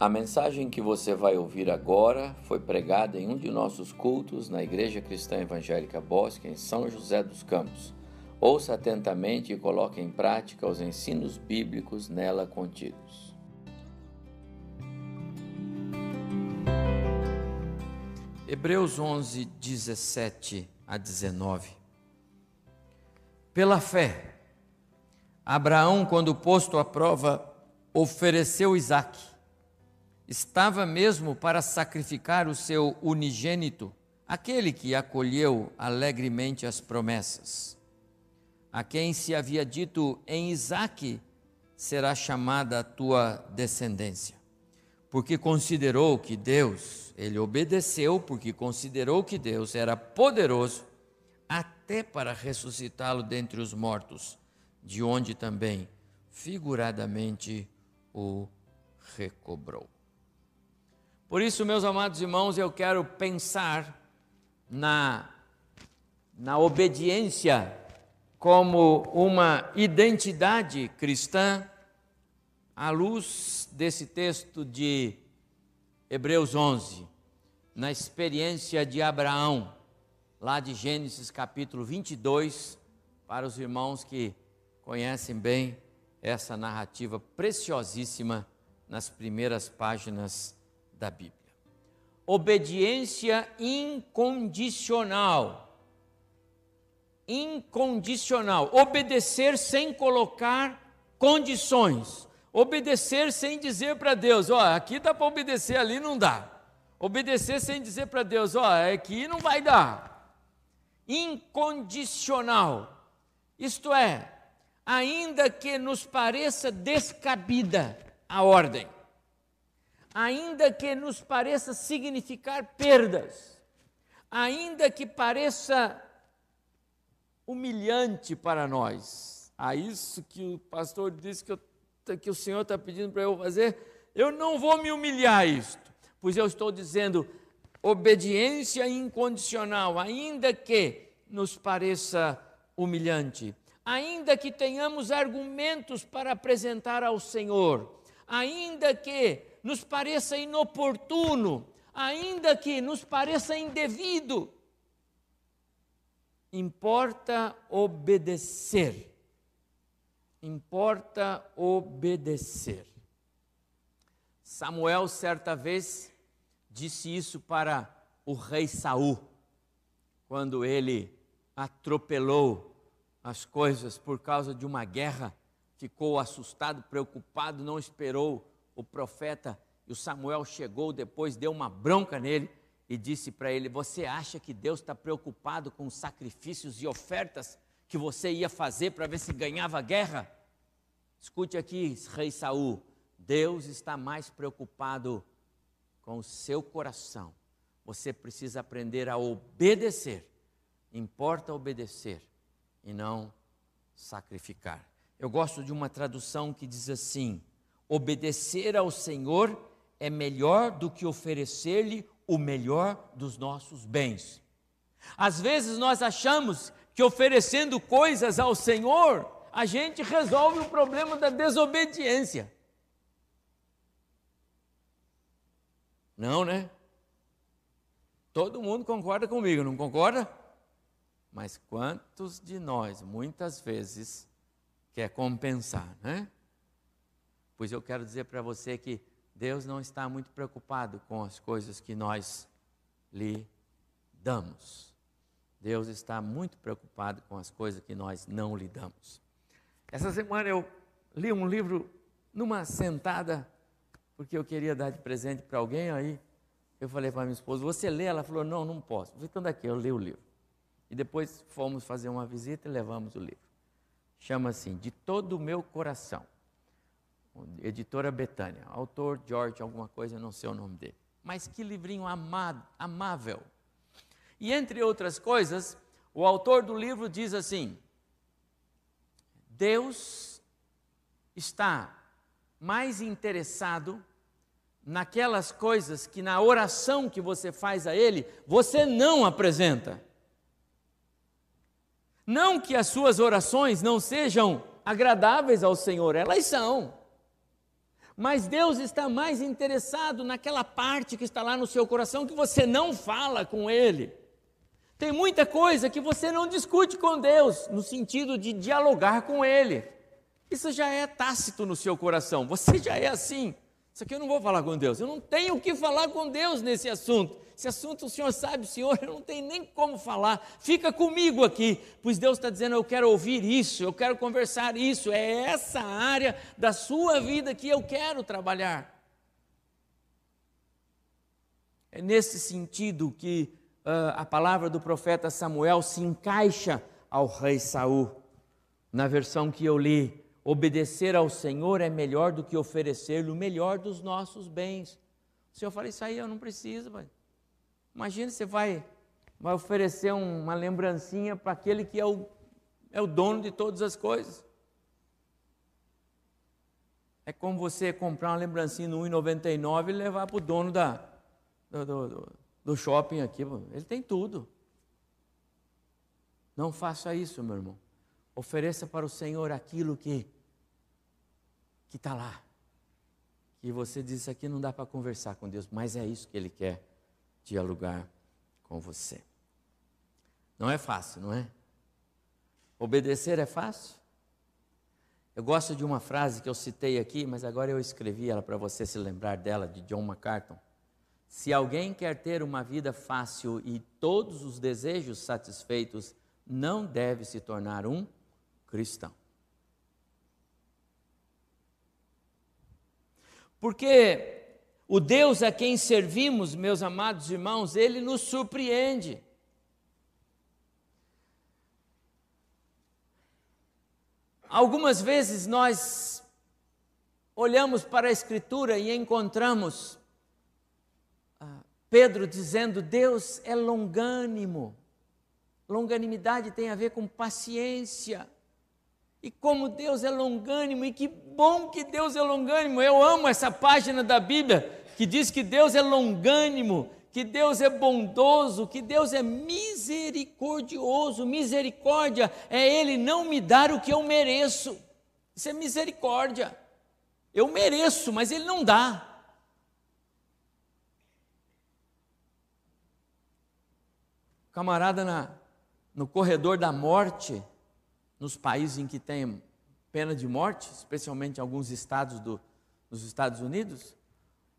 A mensagem que você vai ouvir agora foi pregada em um de nossos cultos na Igreja Cristã Evangélica Bosque, em São José dos Campos. Ouça atentamente e coloque em prática os ensinos bíblicos nela contidos. Hebreus 11, 17 a 19. Pela fé, Abraão, quando posto à prova, ofereceu Isaque estava mesmo para sacrificar o seu unigênito, aquele que acolheu alegremente as promessas, a quem se havia dito em Isaque será chamada a tua descendência, porque considerou que Deus, ele obedeceu porque considerou que Deus era poderoso até para ressuscitá-lo dentre os mortos, de onde também figuradamente o recobrou. Por isso, meus amados irmãos, eu quero pensar na, na obediência como uma identidade cristã à luz desse texto de Hebreus 11, na experiência de Abraão, lá de Gênesis capítulo 22, para os irmãos que conhecem bem essa narrativa preciosíssima nas primeiras páginas da Bíblia. Obediência incondicional. Incondicional. Obedecer sem colocar condições. Obedecer sem dizer para Deus: ó, aqui dá para obedecer, ali não dá. Obedecer sem dizer para Deus: ó, aqui não vai dar. Incondicional. Isto é, ainda que nos pareça descabida a ordem ainda que nos pareça significar perdas, ainda que pareça humilhante para nós. A isso que o pastor disse que, eu, que o Senhor está pedindo para eu fazer, eu não vou me humilhar a isto, pois eu estou dizendo obediência incondicional, ainda que nos pareça humilhante, ainda que tenhamos argumentos para apresentar ao Senhor, ainda que nos pareça inoportuno, ainda que nos pareça indevido, importa obedecer. Importa obedecer. Samuel, certa vez, disse isso para o rei Saul, quando ele atropelou as coisas por causa de uma guerra, ficou assustado, preocupado, não esperou o profeta e o Samuel chegou depois, deu uma bronca nele e disse para ele: Você acha que Deus está preocupado com os sacrifícios e ofertas que você ia fazer para ver se ganhava a guerra? Escute aqui, rei Saul, Deus está mais preocupado com o seu coração. Você precisa aprender a obedecer. Importa obedecer e não sacrificar. Eu gosto de uma tradução que diz assim: Obedecer ao Senhor é melhor do que oferecer-lhe o melhor dos nossos bens. Às vezes nós achamos que oferecendo coisas ao Senhor, a gente resolve o problema da desobediência. Não, né? Todo mundo concorda comigo, não concorda? Mas quantos de nós, muitas vezes, quer compensar, né? Pois eu quero dizer para você que Deus não está muito preocupado com as coisas que nós lhe damos. Deus está muito preocupado com as coisas que nós não lhe damos. Essa semana eu li um livro numa sentada, porque eu queria dar de presente para alguém, aí eu falei para minha esposa, você lê? Ela falou, não, não posso. Então daqui, eu li o livro. E depois fomos fazer uma visita e levamos o livro. Chama assim, De Todo o Meu Coração editora Betânia, autor George alguma coisa, não sei o nome dele. Mas que livrinho amado, amável. E entre outras coisas, o autor do livro diz assim: Deus está mais interessado naquelas coisas que na oração que você faz a Ele, você não apresenta. Não que as suas orações não sejam agradáveis ao Senhor, elas são. Mas Deus está mais interessado naquela parte que está lá no seu coração que você não fala com Ele. Tem muita coisa que você não discute com Deus, no sentido de dialogar com Ele. Isso já é tácito no seu coração, você já é assim. Isso aqui eu não vou falar com Deus, eu não tenho o que falar com Deus nesse assunto. Esse assunto o Senhor sabe, Senhor, eu não tenho nem como falar. Fica comigo aqui, pois Deus está dizendo: eu quero ouvir isso, eu quero conversar isso. É essa área da sua vida que eu quero trabalhar. É nesse sentido que uh, a palavra do profeta Samuel se encaixa ao rei Saul. Na versão que eu li, obedecer ao Senhor é melhor do que oferecer-lhe o melhor dos nossos bens. O Senhor fala, isso aí eu não preciso, pai. Imagina, você vai, vai oferecer uma lembrancinha para aquele que é o, é o dono de todas as coisas. É como você comprar uma lembrancinha no 1,99 e levar para o dono da, do, do, do shopping aqui. Ele tem tudo. Não faça isso, meu irmão. Ofereça para o Senhor aquilo que que está lá. E você diz: Isso aqui não dá para conversar com Deus, mas é isso que Ele quer dialogar com você. Não é fácil, não é? Obedecer é fácil? Eu gosto de uma frase que eu citei aqui, mas agora eu escrevi ela para você se lembrar dela, de John MacArthur. Se alguém quer ter uma vida fácil e todos os desejos satisfeitos, não deve se tornar um cristão. Porque o Deus a quem servimos, meus amados irmãos, ele nos surpreende. Algumas vezes nós olhamos para a Escritura e encontramos ah, Pedro dizendo: Deus é longânimo. Longanimidade tem a ver com paciência. E como Deus é longânimo, e que bom que Deus é longânimo. Eu amo essa página da Bíblia que diz que Deus é longânimo, que Deus é bondoso, que Deus é misericordioso. Misericórdia é Ele não me dar o que eu mereço. Isso é misericórdia. Eu mereço, mas Ele não dá. Camarada na, no corredor da morte, nos países em que tem pena de morte, especialmente em alguns estados do, dos Estados Unidos,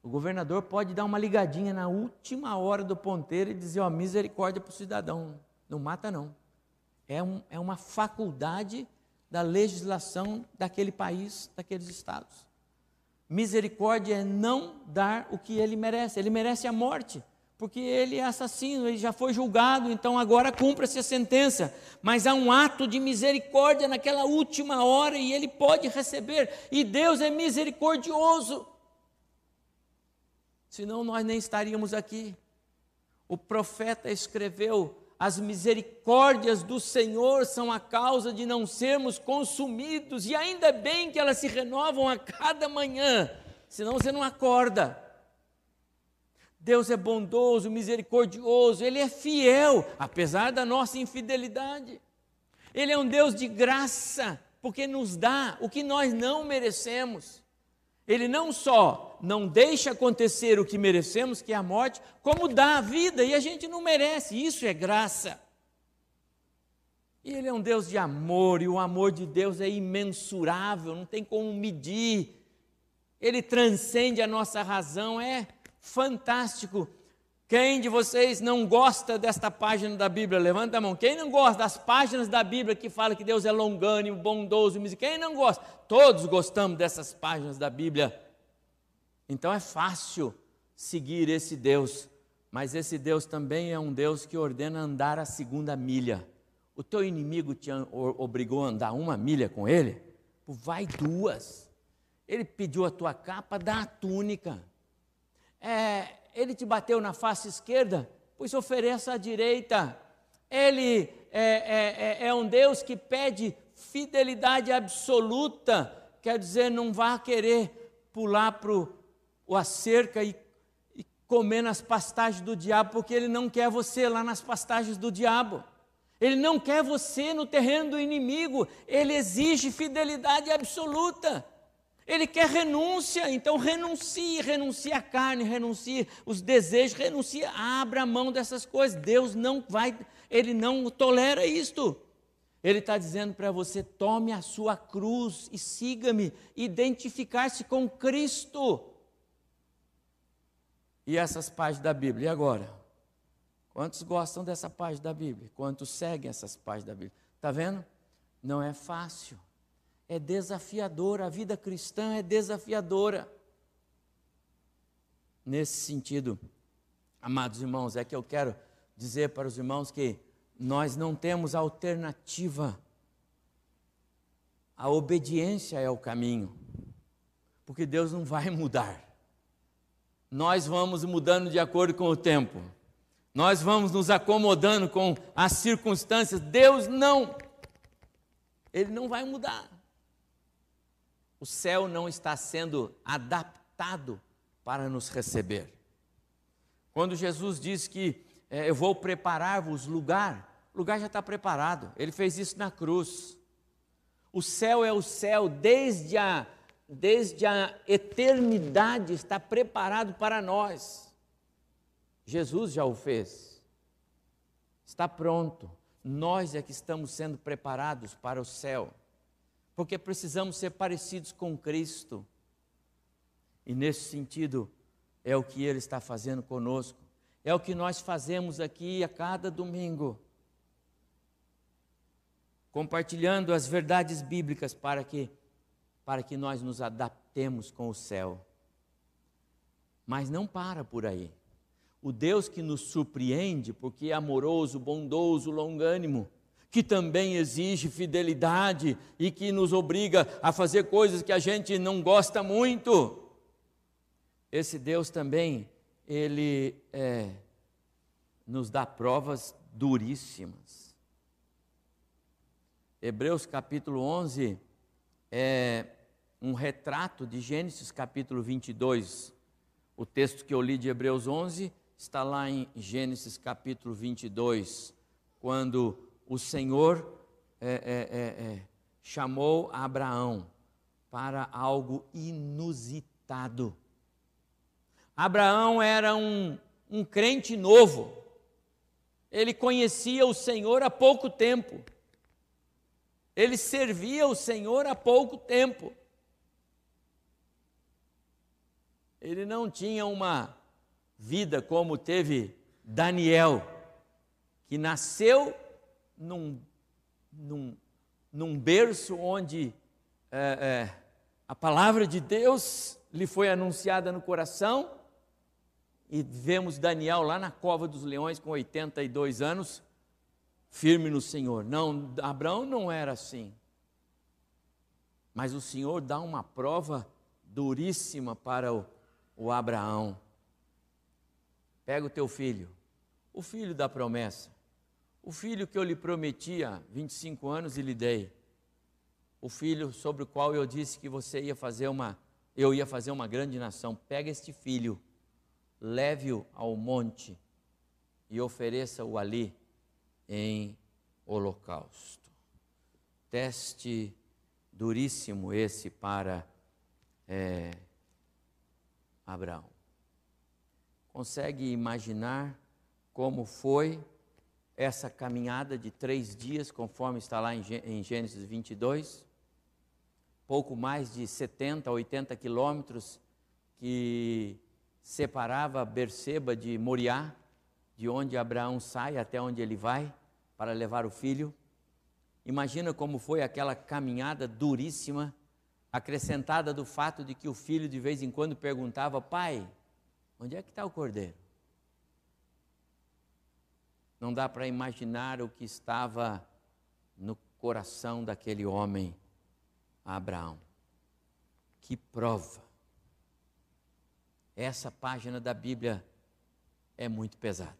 o governador pode dar uma ligadinha na última hora do ponteiro e dizer: ó, misericórdia para o cidadão, não mata não. É, um, é uma faculdade da legislação daquele país, daqueles estados. Misericórdia é não dar o que ele merece, ele merece a morte porque ele é assassino, ele já foi julgado, então agora cumpra-se a sentença. Mas há um ato de misericórdia naquela última hora e ele pode receber, e Deus é misericordioso. Senão nós nem estaríamos aqui. O profeta escreveu: as misericórdias do Senhor são a causa de não sermos consumidos, e ainda bem que elas se renovam a cada manhã, senão você não acorda. Deus é bondoso, misericordioso, Ele é fiel, apesar da nossa infidelidade. Ele é um Deus de graça, porque nos dá o que nós não merecemos. Ele não só não deixa acontecer o que merecemos, que é a morte, como dá a vida, e a gente não merece, isso é graça. E Ele é um Deus de amor, e o amor de Deus é imensurável, não tem como medir. Ele transcende a nossa razão, é fantástico. Quem de vocês não gosta desta página da Bíblia? Levanta a mão. Quem não gosta das páginas da Bíblia que fala que Deus é longânimo, bondoso? Quem não gosta? Todos gostamos dessas páginas da Bíblia. Então é fácil seguir esse Deus, mas esse Deus também é um Deus que ordena andar a segunda milha. O teu inimigo te obrigou a andar uma milha com ele? Vai duas. Ele pediu a tua capa, dá a túnica é, ele te bateu na face esquerda, pois ofereça a direita. Ele é, é, é, é um Deus que pede fidelidade absoluta, quer dizer, não vá querer pular para a cerca e, e comer nas pastagens do diabo, porque ele não quer você lá nas pastagens do diabo. Ele não quer você no terreno do inimigo, ele exige fidelidade absoluta. Ele quer renúncia, então renuncie, renuncie a carne, renuncie os desejos, renuncie, abra mão dessas coisas. Deus não vai, Ele não tolera isto. Ele está dizendo para você: tome a sua cruz e siga-me, identificar-se com Cristo. E essas páginas da Bíblia, e agora? Quantos gostam dessa página da Bíblia? Quantos seguem essas páginas da Bíblia? Está vendo? Não é fácil, é desafiadora, a vida cristã é desafiadora. Nesse sentido, amados irmãos, é que eu quero dizer para os irmãos que nós não temos alternativa. A obediência é o caminho, porque Deus não vai mudar. Nós vamos mudando de acordo com o tempo, nós vamos nos acomodando com as circunstâncias. Deus não, Ele não vai mudar. O céu não está sendo adaptado para nos receber. Quando Jesus diz que é, eu vou preparar-vos lugar, o lugar já está preparado. Ele fez isso na cruz. O céu é o céu desde a, desde a eternidade, está preparado para nós. Jesus já o fez. Está pronto. Nós é que estamos sendo preparados para o céu, porque precisamos ser parecidos com Cristo. E nesse sentido, é o que Ele está fazendo conosco, é o que nós fazemos aqui a cada domingo compartilhando as verdades bíblicas para que para que nós nos adaptemos com o céu. Mas não para por aí. O Deus que nos surpreende, porque é amoroso, bondoso, longânimo, que também exige fidelidade e que nos obriga a fazer coisas que a gente não gosta muito. Esse Deus também, ele é, nos dá provas duríssimas. Hebreus capítulo 11 é um retrato de Gênesis capítulo 22. O texto que eu li de Hebreus 11 está lá em Gênesis capítulo 22, quando o Senhor é, é, é, é, chamou Abraão para algo inusitado. Abraão era um, um crente novo, ele conhecia o Senhor há pouco tempo. Ele servia o Senhor há pouco tempo. Ele não tinha uma vida como teve Daniel, que nasceu num, num, num berço onde é, é, a palavra de Deus lhe foi anunciada no coração, e vemos Daniel lá na cova dos leões com 82 anos, firme no Senhor. Não, Abraão não era assim. Mas o Senhor dá uma prova duríssima para o, o Abraão. Pega o teu filho, o filho da promessa, o filho que eu lhe prometi há 25 anos e lhe dei, o filho sobre o qual eu disse que você ia fazer uma, eu ia fazer uma grande nação. Pega este filho, leve-o ao monte e ofereça-o ali em holocausto. Teste duríssimo esse para é, Abraão. Consegue imaginar como foi essa caminhada de três dias, conforme está lá em Gênesis 22? Pouco mais de 70, 80 quilômetros que separava Berseba de Moriá, de onde Abraão sai até onde ele vai para levar o filho. Imagina como foi aquela caminhada duríssima, acrescentada do fato de que o filho de vez em quando perguntava: Pai, onde é que está o cordeiro? Não dá para imaginar o que estava no coração daquele homem, Abraão. Que prova! Essa página da Bíblia é muito pesada.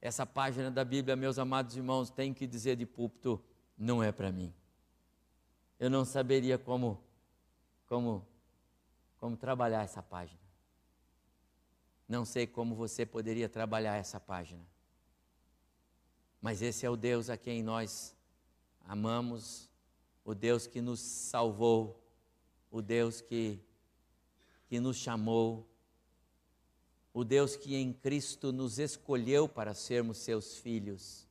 Essa página da Bíblia, meus amados irmãos, tem que dizer de púlpito, não é para mim. Eu não saberia como, como, como trabalhar essa página. Não sei como você poderia trabalhar essa página. Mas esse é o Deus a quem nós amamos, o Deus que nos salvou, o Deus que, que nos chamou, o Deus que em Cristo nos escolheu para sermos seus filhos.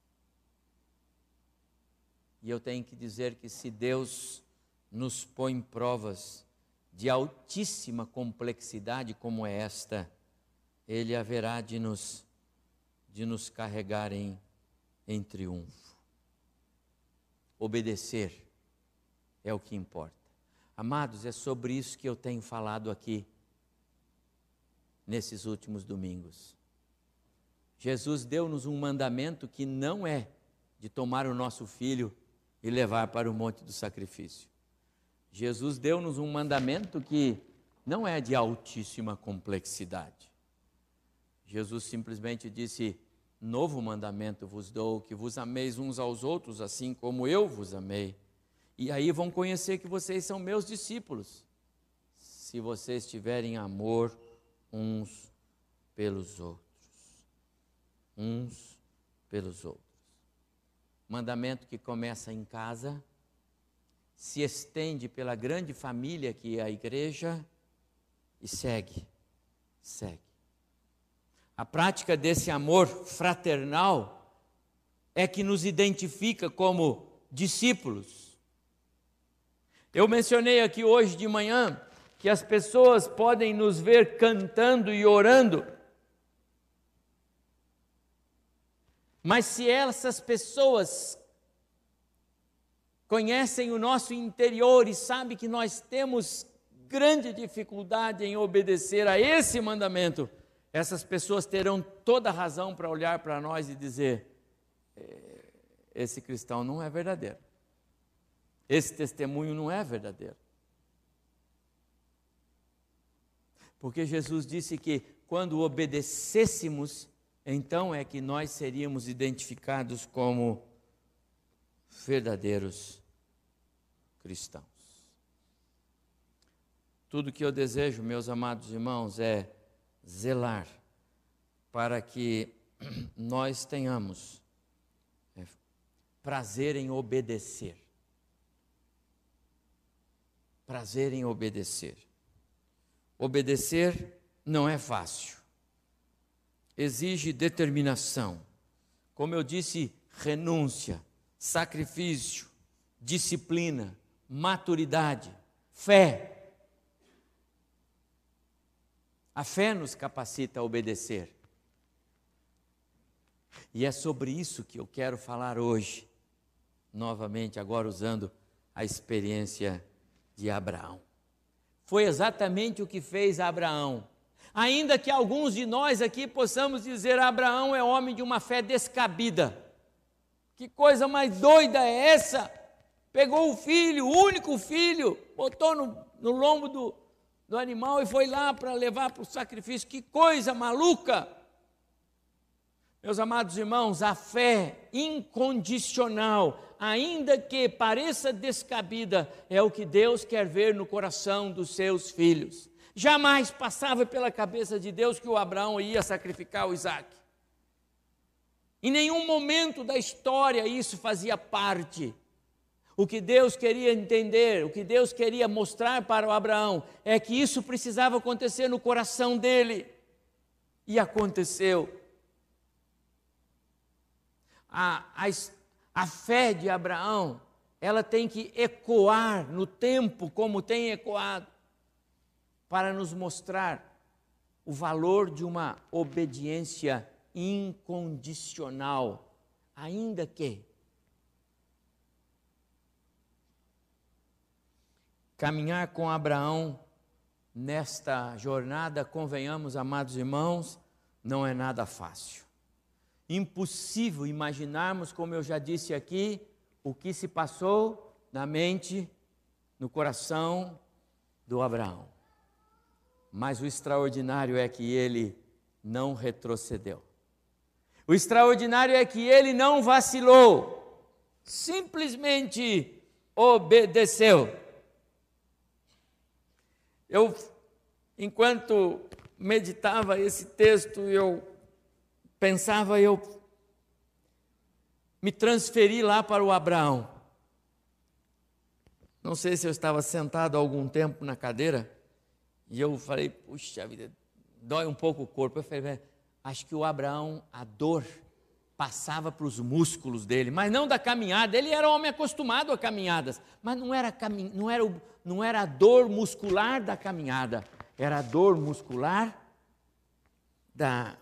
E eu tenho que dizer que se Deus nos põe provas de altíssima complexidade como é esta, Ele haverá de nos, de nos carregar em, em triunfo. Obedecer é o que importa. Amados, é sobre isso que eu tenho falado aqui nesses últimos domingos. Jesus deu-nos um mandamento que não é de tomar o nosso filho e levar para o monte do sacrifício. Jesus deu-nos um mandamento que não é de altíssima complexidade. Jesus simplesmente disse: Novo mandamento vos dou, que vos ameis uns aos outros, assim como eu vos amei. E aí vão conhecer que vocês são meus discípulos, se vocês tiverem amor uns pelos outros. Uns pelos outros. Mandamento que começa em casa, se estende pela grande família que é a igreja e segue, segue. A prática desse amor fraternal é que nos identifica como discípulos. Eu mencionei aqui hoje de manhã que as pessoas podem nos ver cantando e orando, mas se essas pessoas conhecem o nosso interior e sabem que nós temos grande dificuldade em obedecer a esse mandamento, essas pessoas terão toda a razão para olhar para nós e dizer: é, esse cristão não é verdadeiro esse testemunho não é verdadeiro. Porque Jesus disse que quando obedecêssemos, então é que nós seríamos identificados como verdadeiros cristãos. Tudo que eu desejo, meus amados irmãos, é zelar para que nós tenhamos é, prazer em obedecer prazer em obedecer. Obedecer não é fácil. Exige determinação. Como eu disse, renúncia, sacrifício, disciplina, maturidade, fé. A fé nos capacita a obedecer. E é sobre isso que eu quero falar hoje, novamente, agora usando a experiência de Abraão. Foi exatamente o que fez Abraão. Ainda que alguns de nós aqui possamos dizer Abraão é homem de uma fé descabida. Que coisa mais doida é essa? Pegou o filho, o único filho, botou no, no lombo do, do animal e foi lá para levar para o sacrifício. Que coisa maluca! Meus amados irmãos, a fé incondicional, ainda que pareça descabida, é o que Deus quer ver no coração dos seus filhos. Jamais passava pela cabeça de Deus que o Abraão ia sacrificar o Isaac. Em nenhum momento da história isso fazia parte. O que Deus queria entender, o que Deus queria mostrar para Abraão, é que isso precisava acontecer no coração dele. E aconteceu a, a, a fé de Abraão, ela tem que ecoar no tempo como tem ecoado, para nos mostrar o valor de uma obediência incondicional, ainda que caminhar com Abraão nesta jornada, convenhamos, amados irmãos, não é nada fácil impossível imaginarmos, como eu já disse aqui, o que se passou na mente, no coração do Abraão. Mas o extraordinário é que ele não retrocedeu. O extraordinário é que ele não vacilou, simplesmente obedeceu. Eu, enquanto meditava esse texto, eu pensava eu me transferir lá para o Abraão. Não sei se eu estava sentado há algum tempo na cadeira e eu falei, puxa vida, dói um pouco o corpo. Eu falei, acho que o Abraão, a dor passava para os músculos dele, mas não da caminhada. Ele era homem acostumado a caminhadas, mas não era, cami não era, o, não era a dor muscular da caminhada, era a dor muscular da,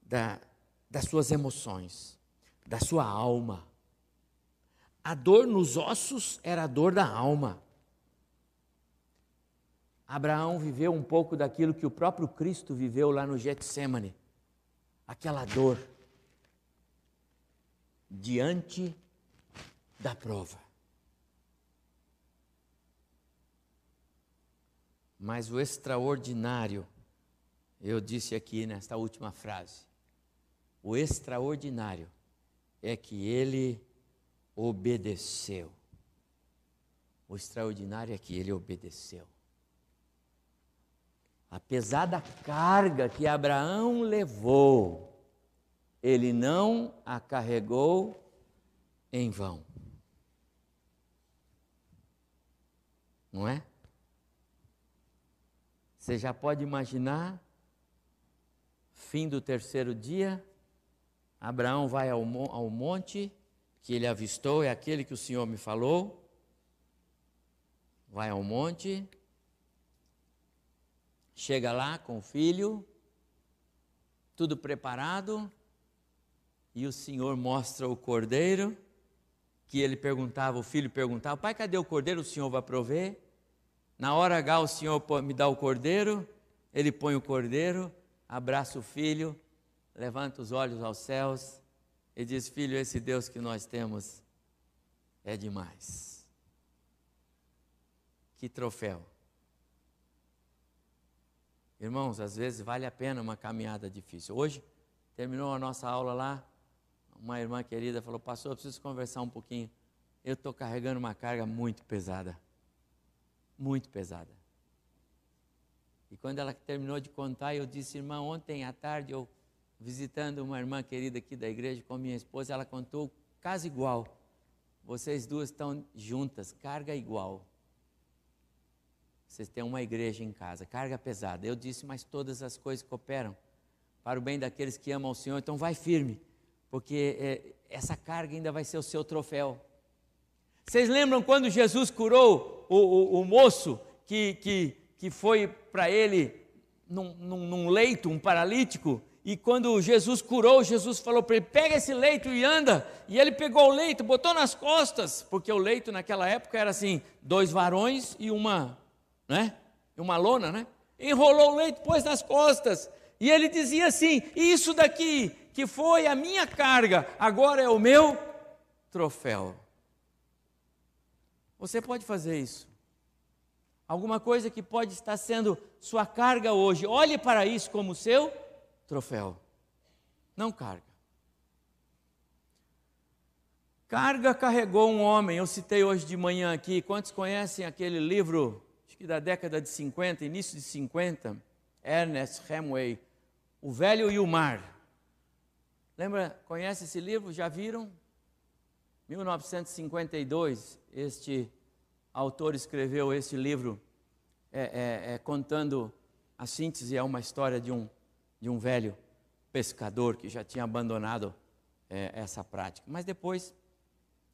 da, das suas emoções, da sua alma. A dor nos ossos era a dor da alma. Abraão viveu um pouco daquilo que o próprio Cristo viveu lá no Getsemane. Aquela dor diante da prova. Mas o extraordinário, eu disse aqui nesta última frase, o extraordinário é que ele obedeceu. O extraordinário é que ele obedeceu. Apesar da carga que Abraão levou, ele não a carregou em vão. Não é? Você já pode imaginar, fim do terceiro dia, Abraão vai ao, ao monte que ele avistou, é aquele que o Senhor me falou. Vai ao monte, chega lá com o filho, tudo preparado, e o Senhor mostra o cordeiro, que ele perguntava, o filho perguntava, pai, cadê o cordeiro? O Senhor vai prover. Na hora H, o Senhor me dá o cordeiro, ele põe o cordeiro, abraça o filho, levanta os olhos aos céus e diz: Filho, esse Deus que nós temos é demais. Que troféu. Irmãos, às vezes vale a pena uma caminhada difícil. Hoje, terminou a nossa aula lá, uma irmã querida falou: Pastor, eu preciso conversar um pouquinho. Eu estou carregando uma carga muito pesada. Muito pesada. E quando ela terminou de contar, eu disse: Irmã, ontem à tarde eu, visitando uma irmã querida aqui da igreja com minha esposa, ela contou caso igual. Vocês duas estão juntas, carga igual. Vocês têm uma igreja em casa, carga pesada. Eu disse, mas todas as coisas cooperam para o bem daqueles que amam o Senhor, então vai firme porque é, essa carga ainda vai ser o seu troféu. Vocês lembram quando Jesus curou o, o, o moço que, que, que foi para ele num, num, num leito, um paralítico? E quando Jesus curou, Jesus falou para ele: pega esse leito e anda. E ele pegou o leito, botou nas costas, porque o leito naquela época era assim: dois varões e uma, né? Uma lona, né? Enrolou o leito, pôs nas costas. E ele dizia assim: Isso daqui que foi a minha carga, agora é o meu troféu. Você pode fazer isso. Alguma coisa que pode estar sendo sua carga hoje, olhe para isso como seu troféu. Não carga. Carga carregou um homem, eu citei hoje de manhã aqui. Quantos conhecem aquele livro, acho que da década de 50, início de 50, Ernest Hemingway, O Velho e o Mar. Lembra, conhece esse livro? Já viram? 1952, este autor escreveu esse livro é, é, é, contando a síntese, é uma história de um, de um velho pescador que já tinha abandonado é, essa prática. Mas depois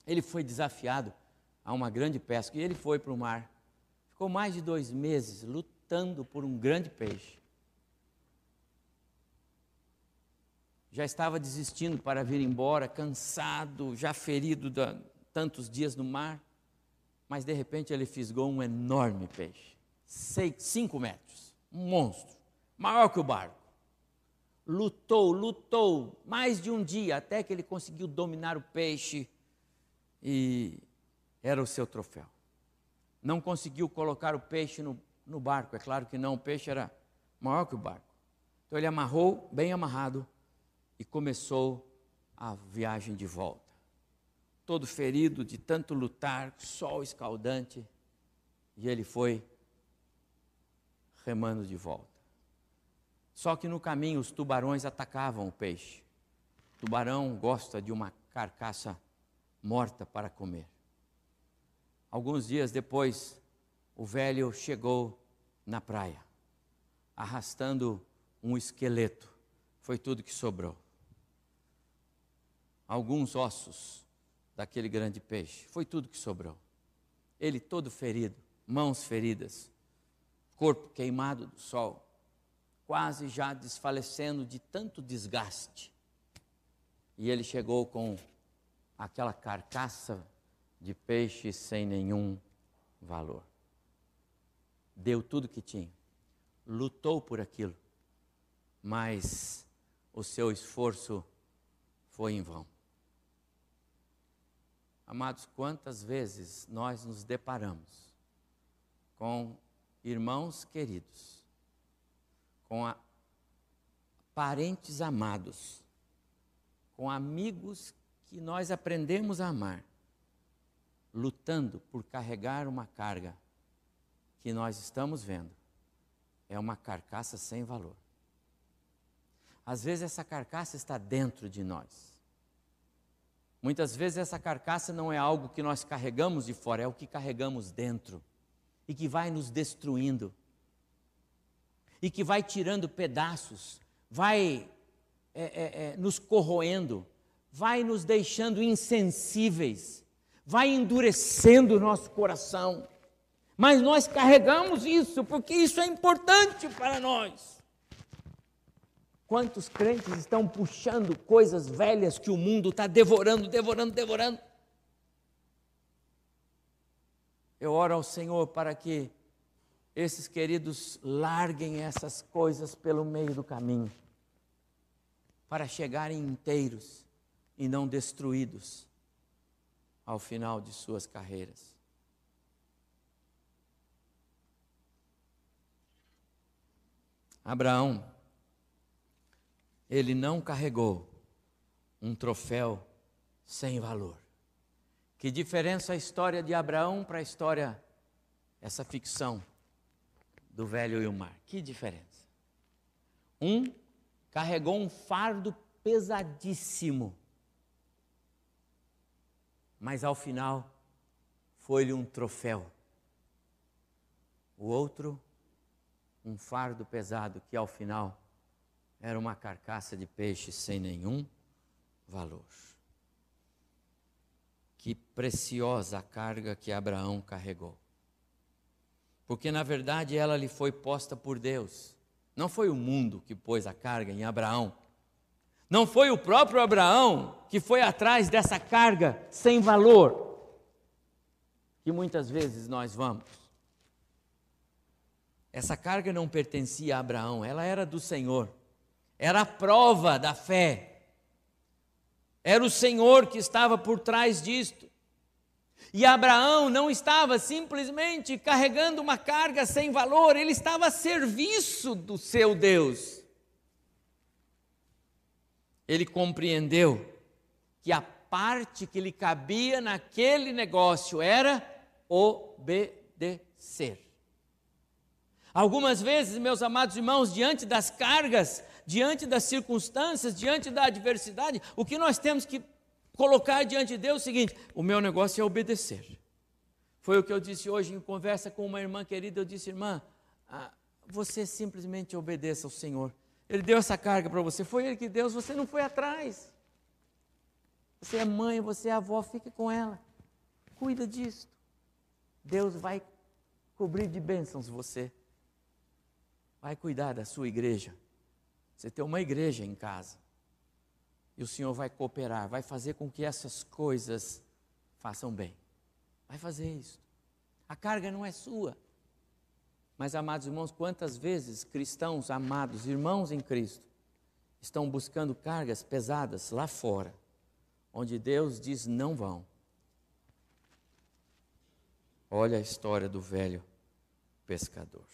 ele foi desafiado a uma grande pesca e ele foi para o mar. Ficou mais de dois meses lutando por um grande peixe. Já estava desistindo para vir embora, cansado, já ferido de tantos dias no mar, mas de repente ele fisgou um enorme peixe, seis, cinco metros, um monstro, maior que o barco. Lutou, lutou mais de um dia até que ele conseguiu dominar o peixe e era o seu troféu. Não conseguiu colocar o peixe no, no barco, é claro que não, o peixe era maior que o barco. Então ele amarrou, bem amarrado, e começou a viagem de volta. Todo ferido de tanto lutar, sol escaldante, e ele foi remando de volta. Só que no caminho os tubarões atacavam o peixe. O tubarão gosta de uma carcaça morta para comer. Alguns dias depois, o velho chegou na praia, arrastando um esqueleto. Foi tudo que sobrou. Alguns ossos daquele grande peixe. Foi tudo que sobrou. Ele todo ferido, mãos feridas, corpo queimado do sol, quase já desfalecendo de tanto desgaste. E ele chegou com aquela carcaça de peixe sem nenhum valor. Deu tudo que tinha, lutou por aquilo, mas o seu esforço foi em vão. Amados, quantas vezes nós nos deparamos com irmãos queridos, com a, parentes amados, com amigos que nós aprendemos a amar, lutando por carregar uma carga que nós estamos vendo é uma carcaça sem valor. Às vezes essa carcaça está dentro de nós. Muitas vezes essa carcaça não é algo que nós carregamos de fora, é o que carregamos dentro e que vai nos destruindo e que vai tirando pedaços, vai é, é, é, nos corroendo, vai nos deixando insensíveis, vai endurecendo o nosso coração. Mas nós carregamos isso, porque isso é importante para nós. Quantos crentes estão puxando coisas velhas que o mundo está devorando, devorando, devorando? Eu oro ao Senhor para que esses queridos larguem essas coisas pelo meio do caminho, para chegarem inteiros e não destruídos ao final de suas carreiras. Abraão, ele não carregou um troféu sem valor. Que diferença a história de Abraão para a história, essa ficção do velho e o mar? Que diferença. Um carregou um fardo pesadíssimo mas ao final foi-lhe um troféu. O outro, um fardo pesado, que ao final era uma carcaça de peixe sem nenhum valor. Que preciosa carga que Abraão carregou. Porque na verdade ela lhe foi posta por Deus. Não foi o mundo que pôs a carga em Abraão não foi o próprio Abraão que foi atrás dessa carga sem valor que muitas vezes nós vamos. Essa carga não pertencia a Abraão, ela era do Senhor. Era a prova da fé. Era o Senhor que estava por trás disto. E Abraão não estava simplesmente carregando uma carga sem valor, ele estava a serviço do seu Deus ele compreendeu que a parte que lhe cabia naquele negócio era obedecer. Algumas vezes, meus amados irmãos, diante das cargas, diante das circunstâncias, diante da adversidade, o que nós temos que colocar diante de Deus é o seguinte: o meu negócio é obedecer. Foi o que eu disse hoje em conversa com uma irmã querida. Eu disse, irmã, ah, você simplesmente obedeça ao Senhor. Ele deu essa carga para você, foi Ele que deu, você não foi atrás. Você é mãe, você é avó, fique com ela. Cuida disso. Deus vai cobrir de bênçãos você. Vai cuidar da sua igreja. Você tem uma igreja em casa. E o Senhor vai cooperar, vai fazer com que essas coisas façam bem. Vai fazer isso. A carga não é sua. Mas, amados irmãos, quantas vezes cristãos amados, irmãos em Cristo, estão buscando cargas pesadas lá fora, onde Deus diz não vão. Olha a história do velho pescador.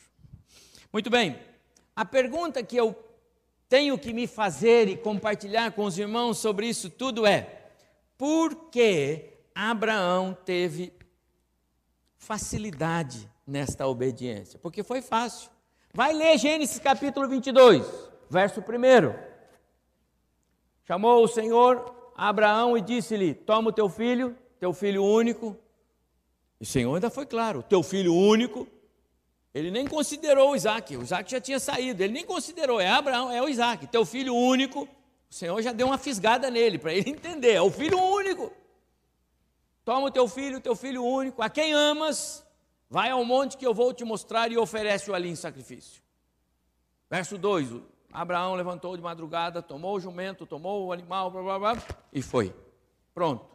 Muito bem, a pergunta que eu tenho que me fazer e compartilhar com os irmãos sobre isso tudo é: por que Abraão teve facilidade nesta obediência? Porque foi fácil. Vai ler Gênesis capítulo 22, verso 1. Chamou o Senhor Abraão e disse-lhe: Toma o teu filho, teu filho único, O Senhor ainda foi claro: teu filho único, ele nem considerou Isaac, o Isaac já tinha saído, ele nem considerou, é Abraão, é o Isaac, teu filho único. O Senhor já deu uma fisgada nele, para ele entender: é o filho único. Toma o teu filho, teu filho único, a quem amas, vai ao monte que eu vou te mostrar e oferece-o ali em sacrifício. Verso 2: Abraão levantou de madrugada, tomou o jumento, tomou o animal, blá, blá, blá, e foi. Pronto.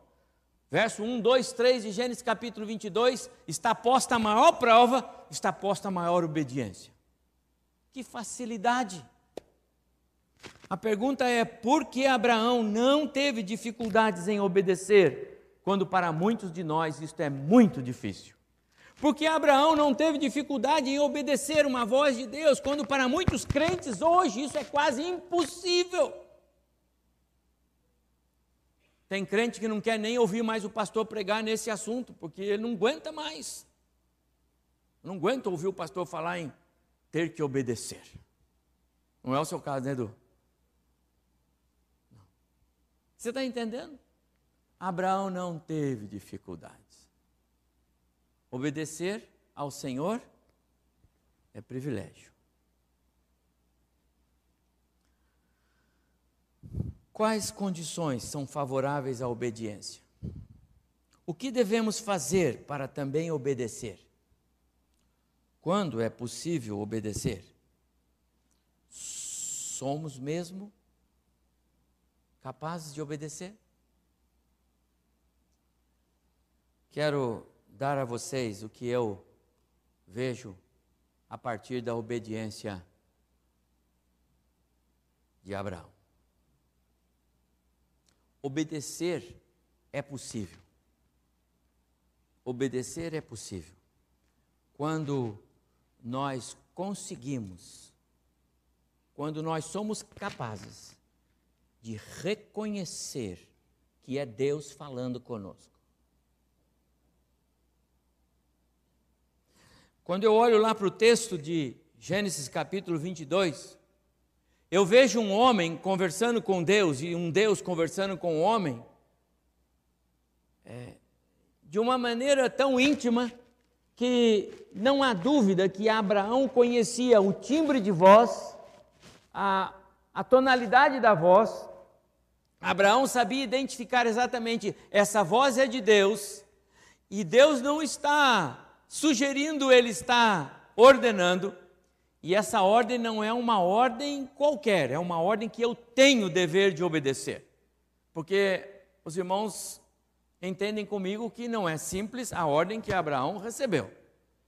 Verso 1, 2, 3 de Gênesis capítulo 22, está posta a maior prova, está posta a maior obediência. Que facilidade! A pergunta é: por que Abraão não teve dificuldades em obedecer, quando para muitos de nós isto é muito difícil? Porque Abraão não teve dificuldade em obedecer uma voz de Deus, quando para muitos crentes hoje isso é quase impossível. Tem crente que não quer nem ouvir mais o pastor pregar nesse assunto, porque ele não aguenta mais. Não aguenta ouvir o pastor falar em ter que obedecer. Não é o seu caso, né, Edu? Não. Você está entendendo? Abraão não teve dificuldades. Obedecer ao Senhor é privilégio. Quais condições são favoráveis à obediência? O que devemos fazer para também obedecer? Quando é possível obedecer? Somos mesmo capazes de obedecer? Quero dar a vocês o que eu vejo a partir da obediência de Abraão. Obedecer é possível. Obedecer é possível. Quando nós conseguimos, quando nós somos capazes de reconhecer que é Deus falando conosco. Quando eu olho lá para o texto de Gênesis capítulo 22, eu vejo um homem conversando com Deus e um Deus conversando com o um homem é, de uma maneira tão íntima que não há dúvida que Abraão conhecia o timbre de voz, a, a tonalidade da voz. Abraão sabia identificar exatamente essa voz é de Deus e Deus não está sugerindo, ele está ordenando. E essa ordem não é uma ordem qualquer, é uma ordem que eu tenho o dever de obedecer. Porque os irmãos entendem comigo que não é simples a ordem que Abraão recebeu.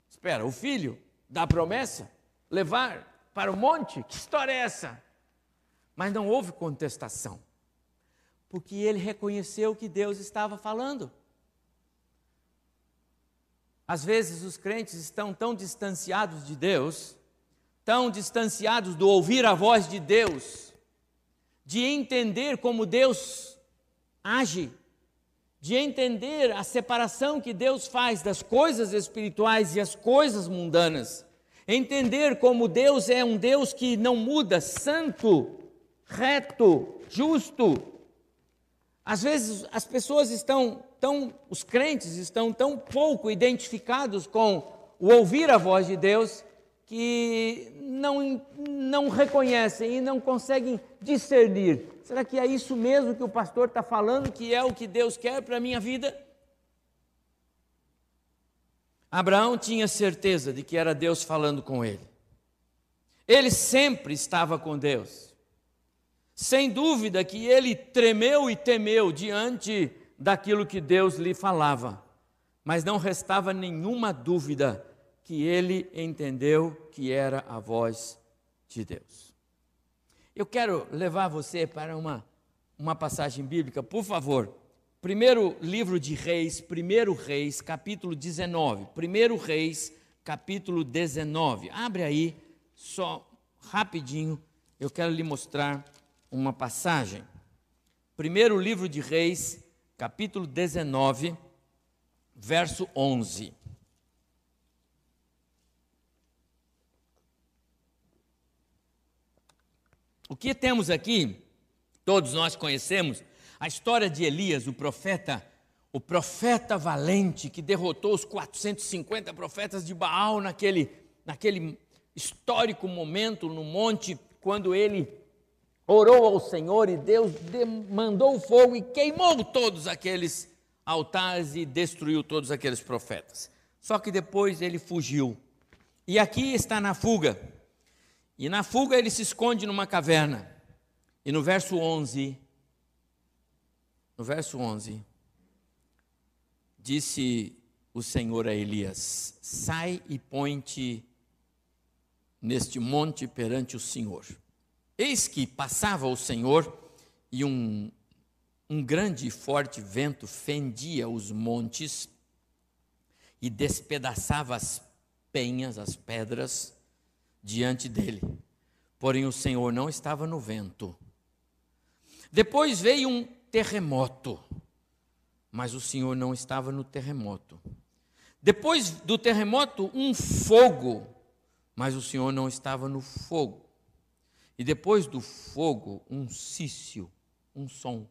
Espera, o filho da promessa levar para o monte? Que história é essa? Mas não houve contestação, porque ele reconheceu que Deus estava falando. Às vezes os crentes estão tão distanciados de Deus tão distanciados do ouvir a voz de Deus, de entender como Deus age, de entender a separação que Deus faz das coisas espirituais e as coisas mundanas, entender como Deus é um Deus que não muda, santo, reto, justo. Às vezes as pessoas estão tão, os crentes estão tão pouco identificados com o ouvir a voz de Deus que não, não reconhecem e não conseguem discernir. Será que é isso mesmo que o pastor está falando, que é o que Deus quer para a minha vida? Abraão tinha certeza de que era Deus falando com ele. Ele sempre estava com Deus. Sem dúvida que ele tremeu e temeu diante daquilo que Deus lhe falava, mas não restava nenhuma dúvida que ele entendeu que era a voz de Deus. Eu quero levar você para uma, uma passagem bíblica, por favor. Primeiro livro de Reis, primeiro Reis, capítulo 19. Primeiro Reis, capítulo 19. Abre aí, só rapidinho, eu quero lhe mostrar uma passagem. Primeiro livro de Reis, capítulo 19, verso 11. O que temos aqui, todos nós conhecemos, a história de Elias, o profeta, o profeta valente que derrotou os 450 profetas de Baal naquele, naquele histórico momento no monte, quando ele orou ao Senhor e Deus mandou fogo e queimou todos aqueles altares e destruiu todos aqueles profetas. Só que depois ele fugiu. E aqui está na fuga. E na fuga ele se esconde numa caverna. E no verso 11, no verso 11, disse o Senhor a Elias: Sai e põe-te neste monte perante o Senhor. Eis que passava o Senhor e um, um grande e forte vento fendia os montes e despedaçava as penhas, as pedras, diante dele. Porém, o Senhor não estava no vento. Depois veio um terremoto mas o Senhor não estava no terremoto. Depois do terremoto, um fogo, mas o Senhor não estava no fogo. E depois do fogo, um cício, um som,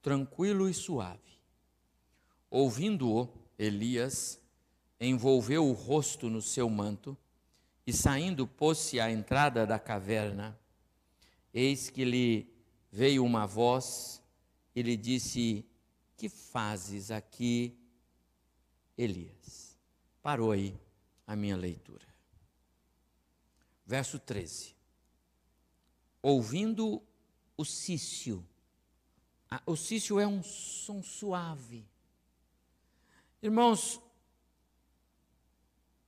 tranquilo e suave. Ouvindo-o, Elias envolveu o rosto no seu manto e, saindo, pôs-se à entrada da caverna. Eis que lhe veio uma voz ele disse: Que fazes aqui, Elias? Parou aí a minha leitura. Verso 13. Ouvindo o cício, o cício é um som suave. Irmãos,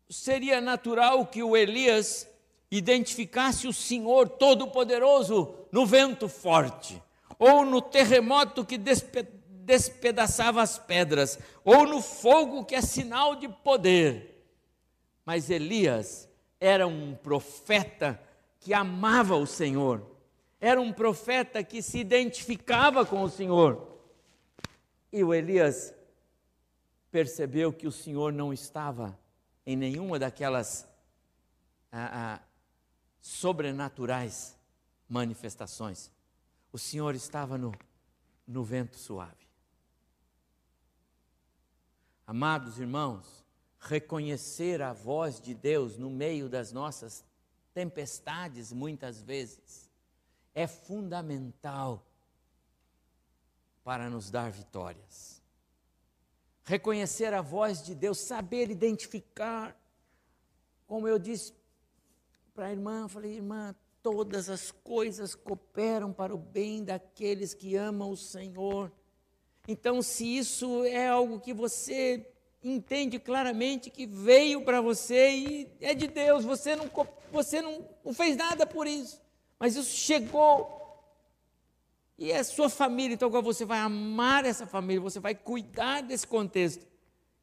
seria natural que o Elias identificasse o Senhor Todo-Poderoso no vento forte ou no terremoto que despe despedaçava as pedras, ou no fogo que é sinal de poder. Mas Elias era um profeta que amava o Senhor, era um profeta que se identificava com o Senhor. E o Elias percebeu que o Senhor não estava em nenhuma daquelas ah, ah, sobrenaturais manifestações o Senhor estava no, no vento suave. Amados irmãos, reconhecer a voz de Deus no meio das nossas tempestades, muitas vezes, é fundamental para nos dar vitórias. Reconhecer a voz de Deus, saber identificar, como eu disse para a irmã, falei, irmã, todas as coisas cooperam para o bem daqueles que amam o Senhor. Então, se isso é algo que você entende claramente que veio para você e é de Deus, você não, você não, não fez nada por isso, mas isso chegou. E é sua família, então agora você vai amar essa família, você vai cuidar desse contexto.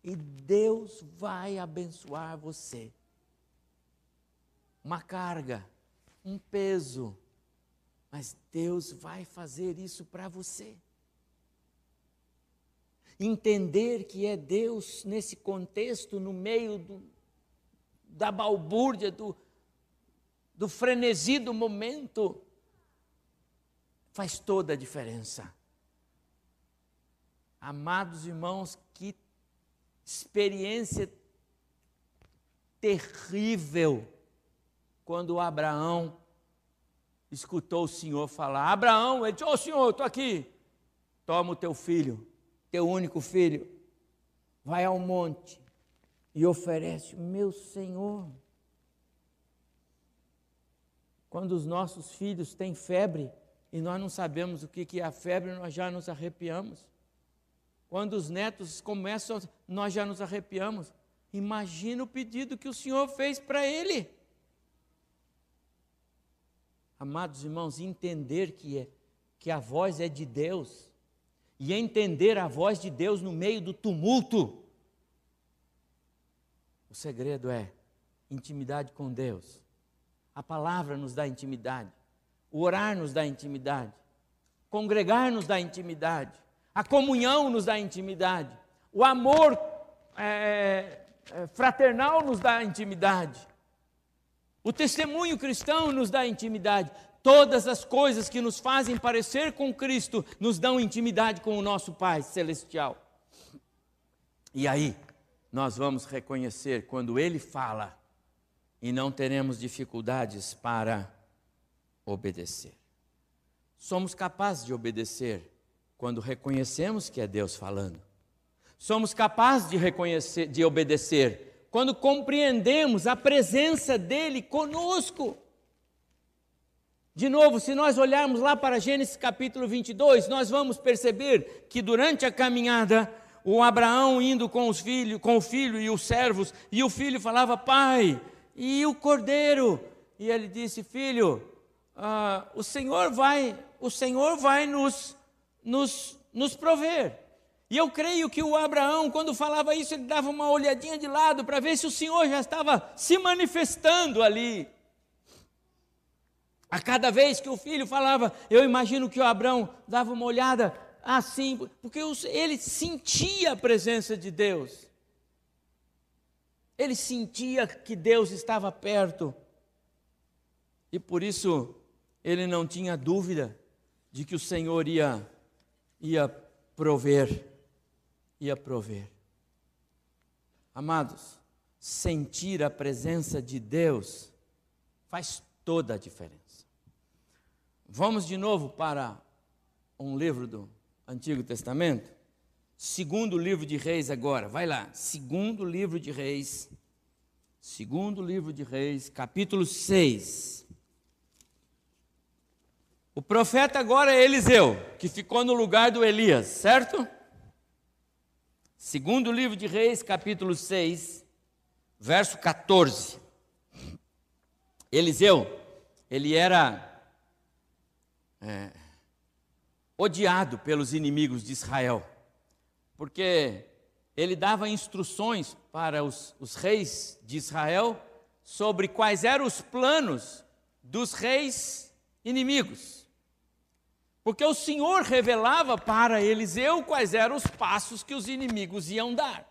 E Deus vai abençoar você. Uma carga um peso, mas Deus vai fazer isso para você. Entender que é Deus nesse contexto, no meio do, da balbúrdia, do, do frenesi do momento, faz toda a diferença. Amados irmãos, que experiência terrível quando Abraão escutou o Senhor falar. Abraão, ele disse: Ô oh, Senhor, estou aqui. Toma o teu filho, teu único filho, vai ao monte e oferece, meu Senhor. Quando os nossos filhos têm febre e nós não sabemos o que é a febre, nós já nos arrepiamos. Quando os netos começam, nós já nos arrepiamos. Imagina o pedido que o Senhor fez para ele amados irmãos, entender que, é, que a voz é de Deus e entender a voz de Deus no meio do tumulto. O segredo é intimidade com Deus. A palavra nos dá intimidade, o orar nos dá intimidade, congregar nos dá intimidade, a comunhão nos dá intimidade, o amor é, é, fraternal nos dá intimidade. O testemunho cristão nos dá intimidade. Todas as coisas que nos fazem parecer com Cristo nos dão intimidade com o nosso Pai celestial. E aí, nós vamos reconhecer quando Ele fala e não teremos dificuldades para obedecer. Somos capazes de obedecer quando reconhecemos que é Deus falando. Somos capazes de reconhecer, de obedecer quando compreendemos a presença dele conosco. De novo, se nós olharmos lá para Gênesis capítulo 22, nós vamos perceber que durante a caminhada, o Abraão indo com os filhos, com o filho e os servos, e o filho falava: "Pai, e o cordeiro?" E ele disse: "Filho, ah, o Senhor vai, o Senhor vai nos, nos, nos prover." E eu creio que o Abraão, quando falava isso, ele dava uma olhadinha de lado para ver se o Senhor já estava se manifestando ali. A cada vez que o filho falava, eu imagino que o Abraão dava uma olhada assim, porque ele sentia a presença de Deus. Ele sentia que Deus estava perto. E por isso ele não tinha dúvida de que o Senhor ia ia prover, ia prover. Amados, sentir a presença de Deus faz toda a diferença. Vamos de novo para um livro do Antigo Testamento? Segundo livro de Reis agora, vai lá. Segundo livro de Reis. Segundo livro de Reis, capítulo 6. O profeta agora é Eliseu, que ficou no lugar do Elias, certo? Segundo livro de Reis, capítulo 6, verso 14. Eliseu, ele era é, odiado pelos inimigos de Israel, porque ele dava instruções para os, os reis de Israel sobre quais eram os planos dos reis inimigos. Porque o Senhor revelava para Eliseu quais eram os passos que os inimigos iam dar.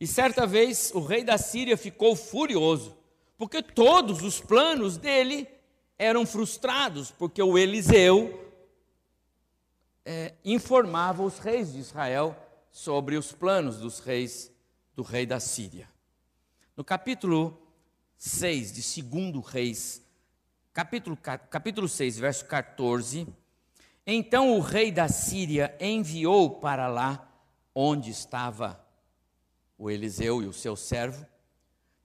E certa vez o rei da Síria ficou furioso, porque todos os planos dele eram frustrados, porque o Eliseu é, informava os reis de Israel sobre os planos dos reis do rei da Síria. No capítulo 6 de 2 Reis, capítulo, capítulo 6, verso 14, então o rei da Síria enviou para lá onde estava o Eliseu e o seu servo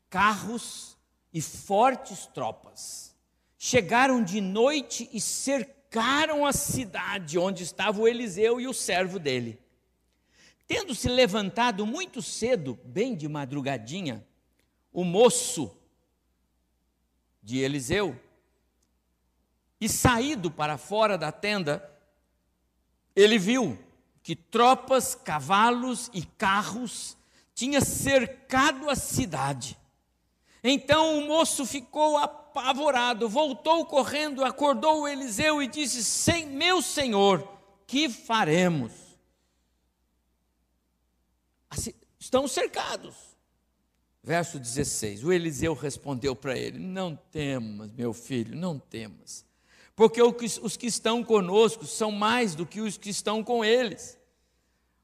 carros e fortes tropas chegaram de noite e cercaram a cidade onde estava o Eliseu e o servo dele. Tendo se levantado muito cedo, bem de madrugadinha, o moço de Eliseu, e saído para fora da tenda, ele viu que tropas, cavalos e carros tinham cercado a cidade. Então o moço ficou apavorado, voltou correndo, acordou o Eliseu e disse: Sem meu senhor, que faremos? Assim, estão cercados. Verso 16: O Eliseu respondeu para ele: Não temas, meu filho, não temas, porque os que estão conosco são mais do que os que estão com eles.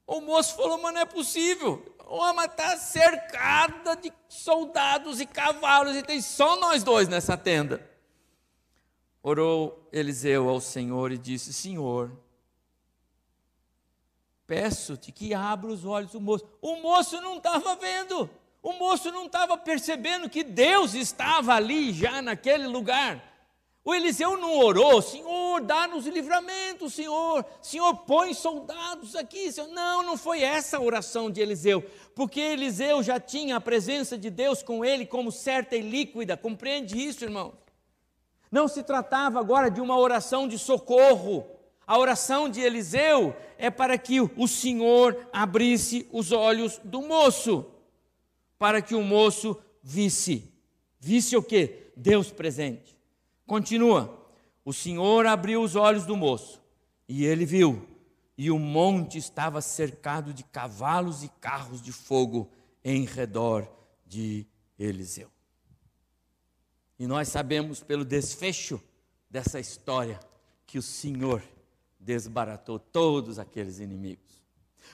O moço falou: Mas não é possível, Roma está cercada de soldados e cavalos e tem só nós dois nessa tenda. Orou Eliseu ao Senhor e disse: Senhor, peço-te que abra os olhos do moço. O moço não estava vendo, o moço não estava percebendo que Deus estava ali já naquele lugar. O Eliseu não orou, Senhor, dá-nos livramento, Senhor, Senhor, põe soldados aqui. Senhor. Não, não foi essa a oração de Eliseu, porque Eliseu já tinha a presença de Deus com ele como certa e líquida, compreende isso, irmão? Não se tratava agora de uma oração de socorro, a oração de Eliseu é para que o Senhor abrisse os olhos do moço, para que o moço visse. Visse o que? Deus presente. Continua. O Senhor abriu os olhos do moço e ele viu, e o monte estava cercado de cavalos e carros de fogo em redor de Eliseu. E nós sabemos pelo desfecho dessa história que o Senhor desbaratou todos aqueles inimigos.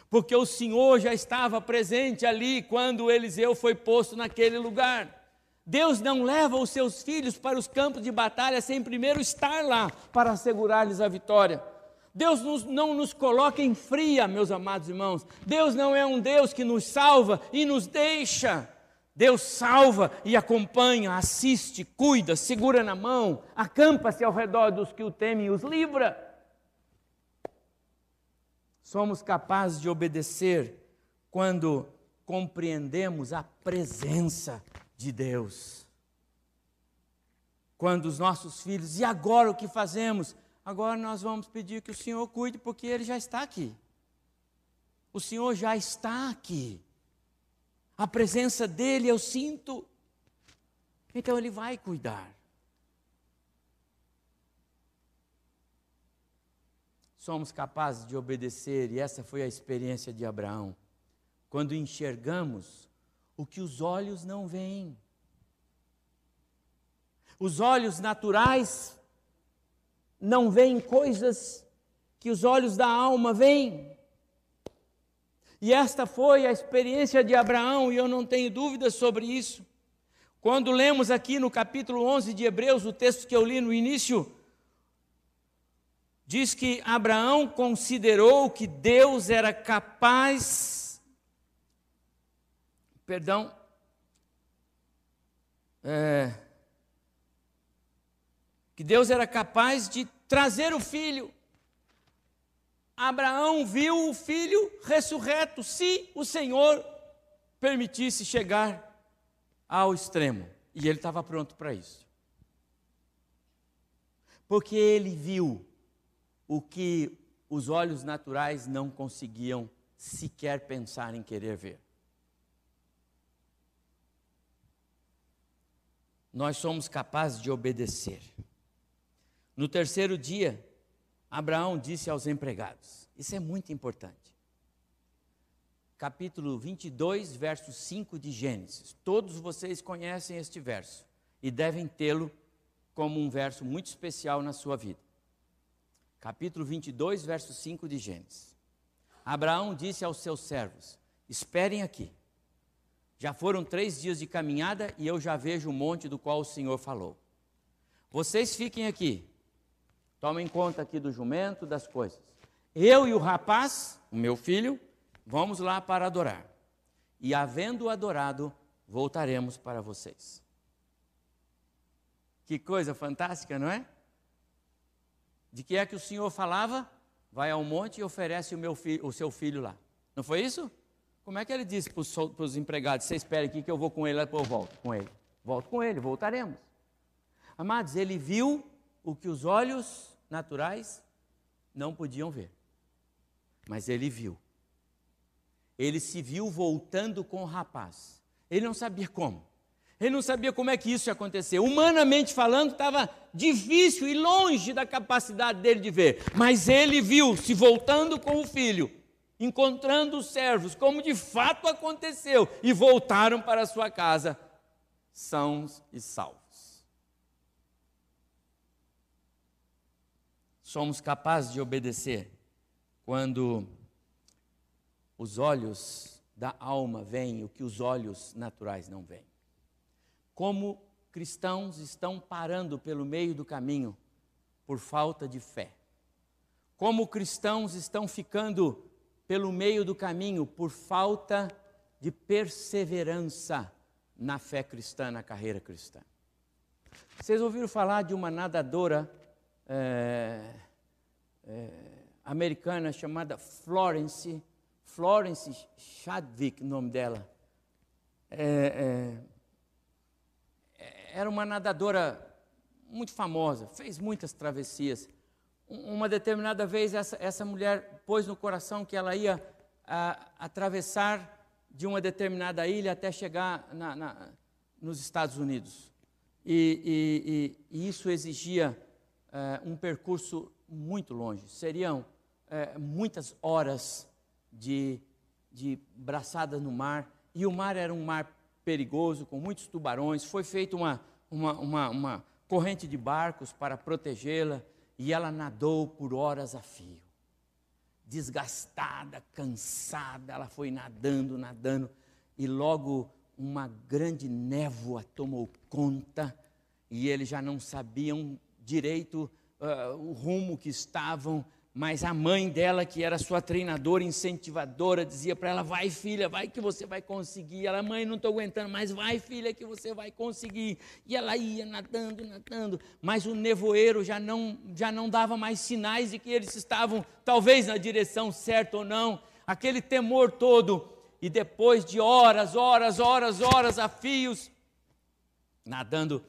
Porque o Senhor já estava presente ali quando Eliseu foi posto naquele lugar. Deus não leva os seus filhos para os campos de batalha sem primeiro estar lá para assegurar-lhes a vitória. Deus não nos coloca em fria, meus amados irmãos. Deus não é um Deus que nos salva e nos deixa. Deus salva e acompanha, assiste, cuida, segura na mão, acampa-se ao redor dos que o temem e os livra. Somos capazes de obedecer quando compreendemos a presença de Deus. Quando os nossos filhos, e agora o que fazemos? Agora nós vamos pedir que o Senhor cuide, porque Ele já está aqui. O Senhor já está aqui. A presença dEle eu sinto. Então Ele vai cuidar. Somos capazes de obedecer, e essa foi a experiência de Abraão. Quando enxergamos o que os olhos não veem. Os olhos naturais não veem coisas que os olhos da alma veem. E esta foi a experiência de Abraão, e eu não tenho dúvidas sobre isso. Quando lemos aqui no capítulo 11 de Hebreus, o texto que eu li no início, diz que Abraão considerou que Deus era capaz, perdão, é, que Deus era capaz de trazer o filho. Abraão viu o filho ressurreto, se o Senhor permitisse chegar ao extremo. E ele estava pronto para isso. Porque ele viu o que os olhos naturais não conseguiam sequer pensar em querer ver. Nós somos capazes de obedecer. No terceiro dia, Abraão disse aos empregados: Isso é muito importante. Capítulo 22, verso 5 de Gênesis. Todos vocês conhecem este verso e devem tê-lo como um verso muito especial na sua vida. Capítulo 22, verso 5 de Gênesis. Abraão disse aos seus servos: Esperem aqui. Já foram três dias de caminhada e eu já vejo o monte do qual o Senhor falou. Vocês fiquem aqui Tomem conta aqui do jumento, das coisas. Eu e o rapaz, o meu filho, vamos lá para adorar. E havendo adorado, voltaremos para vocês. Que coisa fantástica, não é? De que é que o Senhor falava? Vai ao monte e oferece o, meu filho, o seu filho lá. Não foi isso? Como é que ele disse para os empregados: Você espere aqui que eu vou com ele, eu volto com ele. Volto com ele, voltaremos. Amados, ele viu o que os olhos naturais não podiam ver. Mas ele viu. Ele se viu voltando com o rapaz. Ele não sabia como. Ele não sabia como é que isso ia acontecer. Humanamente falando, estava difícil e longe da capacidade dele de ver. Mas ele viu se voltando com o filho, encontrando os servos, como de fato aconteceu, e voltaram para sua casa sãos e salvos. somos capazes de obedecer quando os olhos da alma veem o que os olhos naturais não veem. Como cristãos estão parando pelo meio do caminho por falta de fé. Como cristãos estão ficando pelo meio do caminho por falta de perseverança na fé cristã, na carreira cristã. Vocês ouviram falar de uma nadadora é, é, americana chamada Florence, Florence Chadwick, nome dela. É, é, era uma nadadora muito famosa, fez muitas travessias. Uma determinada vez, essa, essa mulher pôs no coração que ela ia a, atravessar de uma determinada ilha até chegar na, na, nos Estados Unidos. E, e, e, e isso exigia é, um percurso muito longe. Seriam é, muitas horas de, de braçada no mar. E o mar era um mar perigoso, com muitos tubarões. Foi feita uma, uma, uma, uma corrente de barcos para protegê-la e ela nadou por horas a fio. Desgastada, cansada, ela foi nadando, nadando e logo uma grande névoa tomou conta e eles já não sabiam direito uh, o rumo que estavam, mas a mãe dela, que era sua treinadora, incentivadora, dizia para ela: vai, filha, vai que você vai conseguir. Ela, mãe, não estou aguentando, mas vai, filha, que você vai conseguir. E ela ia nadando, nadando, mas o nevoeiro já não, já não dava mais sinais de que eles estavam, talvez, na direção certa ou não. Aquele temor todo. E depois de horas, horas, horas, horas a fios, nadando,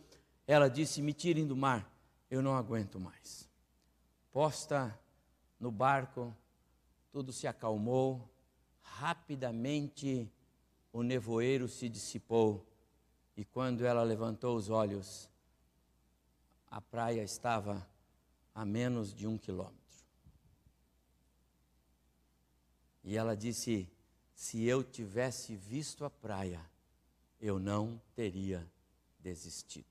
ela disse: Me tirem do mar, eu não aguento mais. Posta no barco, tudo se acalmou, rapidamente o nevoeiro se dissipou e quando ela levantou os olhos, a praia estava a menos de um quilômetro. E ela disse: Se eu tivesse visto a praia, eu não teria desistido.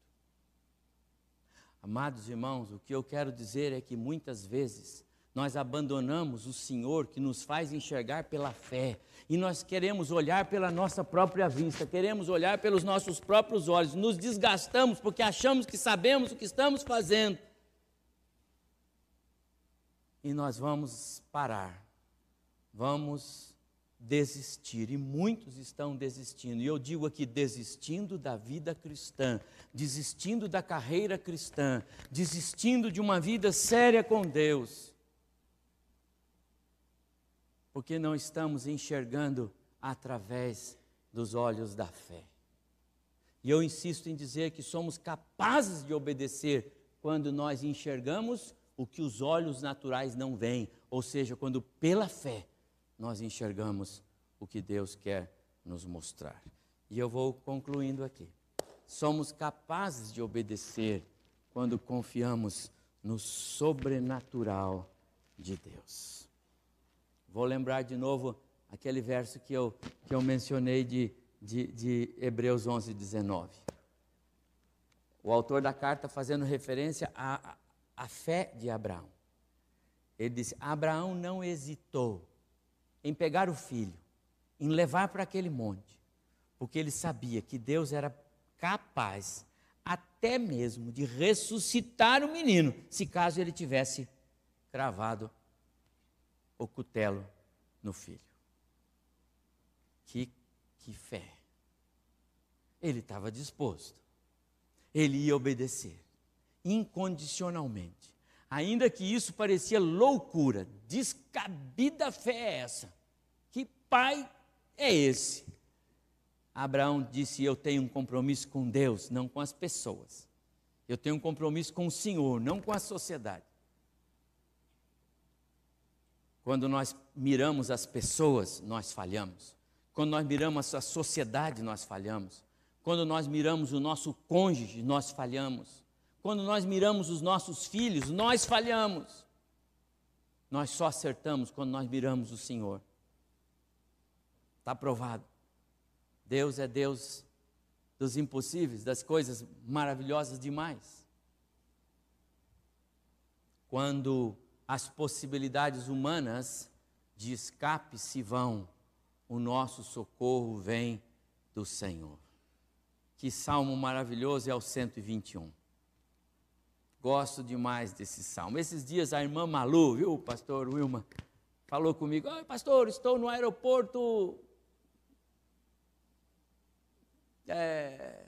Amados irmãos, o que eu quero dizer é que muitas vezes nós abandonamos o Senhor que nos faz enxergar pela fé. E nós queremos olhar pela nossa própria vista, queremos olhar pelos nossos próprios olhos, nos desgastamos porque achamos que sabemos o que estamos fazendo. E nós vamos parar, vamos desistir, e muitos estão desistindo. E eu digo aqui: desistindo da vida cristã, desistindo da carreira cristã, desistindo de uma vida séria com Deus, porque não estamos enxergando através dos olhos da fé. E eu insisto em dizer que somos capazes de obedecer quando nós enxergamos o que os olhos naturais não veem, ou seja, quando pela fé nós enxergamos o que Deus quer nos mostrar. E eu vou concluindo aqui. Somos capazes de obedecer quando confiamos no sobrenatural de Deus. Vou lembrar de novo aquele verso que eu, que eu mencionei de, de, de Hebreus 11, 19. O autor da carta fazendo referência à, à fé de Abraão. Ele disse: Abraão não hesitou em pegar o filho, em levar para aquele monte, porque ele sabia que Deus era capaz até mesmo de ressuscitar o menino, se caso ele tivesse cravado o cutelo no filho. Que, que fé! Ele estava disposto, ele ia obedecer incondicionalmente. Ainda que isso parecia loucura, descabida fé é essa? Que pai é esse? Abraão disse: Eu tenho um compromisso com Deus, não com as pessoas. Eu tenho um compromisso com o Senhor, não com a sociedade. Quando nós miramos as pessoas, nós falhamos. Quando nós miramos a sociedade, nós falhamos. Quando nós miramos o nosso cônjuge, nós falhamos. Quando nós miramos os nossos filhos, nós falhamos. Nós só acertamos quando nós miramos o Senhor. Está provado. Deus é Deus dos impossíveis, das coisas maravilhosas demais. Quando as possibilidades humanas de escape se vão, o nosso socorro vem do Senhor. Que salmo maravilhoso é o 121. Gosto demais desse salmo. Esses dias a irmã Malu, viu, pastor Wilma, falou comigo: Oi, pastor, estou no aeroporto. É,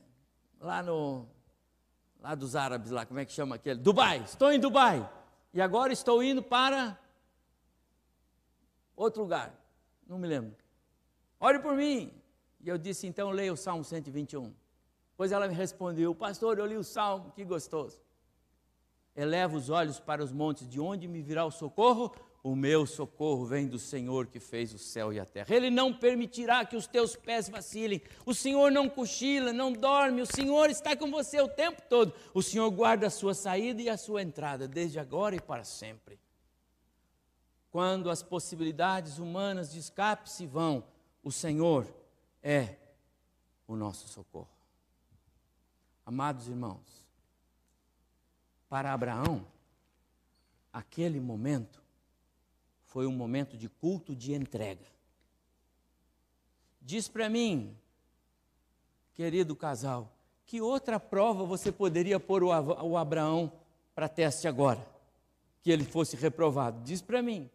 lá no. Lá dos árabes, lá, como é que chama aquele? Dubai, estou em Dubai. E agora estou indo para outro lugar. Não me lembro. Ore por mim. E eu disse, então leia o Salmo 121. Pois ela me respondeu, pastor, eu li o Salmo, que gostoso. Eleva os olhos para os montes, de onde me virá o socorro? O meu socorro vem do Senhor que fez o céu e a terra. Ele não permitirá que os teus pés vacilem. O Senhor não cochila, não dorme. O Senhor está com você o tempo todo. O Senhor guarda a sua saída e a sua entrada, desde agora e para sempre. Quando as possibilidades humanas de escape se vão, o Senhor é o nosso socorro. Amados irmãos, Para Abraão, aquele momento foi um momento de culto de entrega. Diz para mim, querido casal, que outra prova você poderia pôr o Abraão para teste agora? Que ele fosse reprovado? Diz para mim.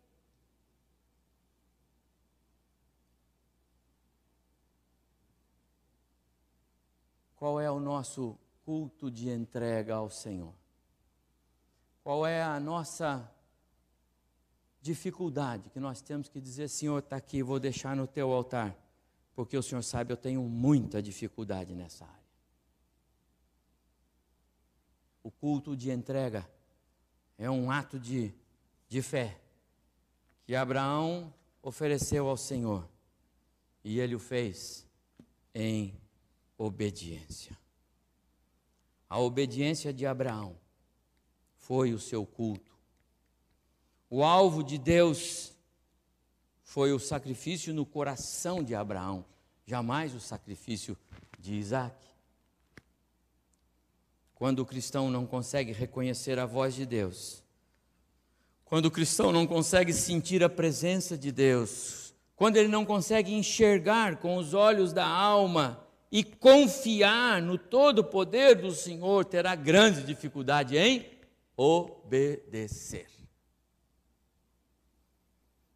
Qual é o nosso culto de entrega ao Senhor? Qual é a nossa dificuldade que nós temos que dizer, Senhor, está aqui, vou deixar no teu altar, porque o Senhor sabe, eu tenho muita dificuldade nessa área. O culto de entrega é um ato de, de fé que Abraão ofereceu ao Senhor e ele o fez em obediência. A obediência de Abraão foi o seu culto. O alvo de Deus foi o sacrifício no coração de Abraão, jamais o sacrifício de Isaac. Quando o cristão não consegue reconhecer a voz de Deus, quando o cristão não consegue sentir a presença de Deus, quando ele não consegue enxergar com os olhos da alma e confiar no todo poder do Senhor, terá grande dificuldade em obedecer.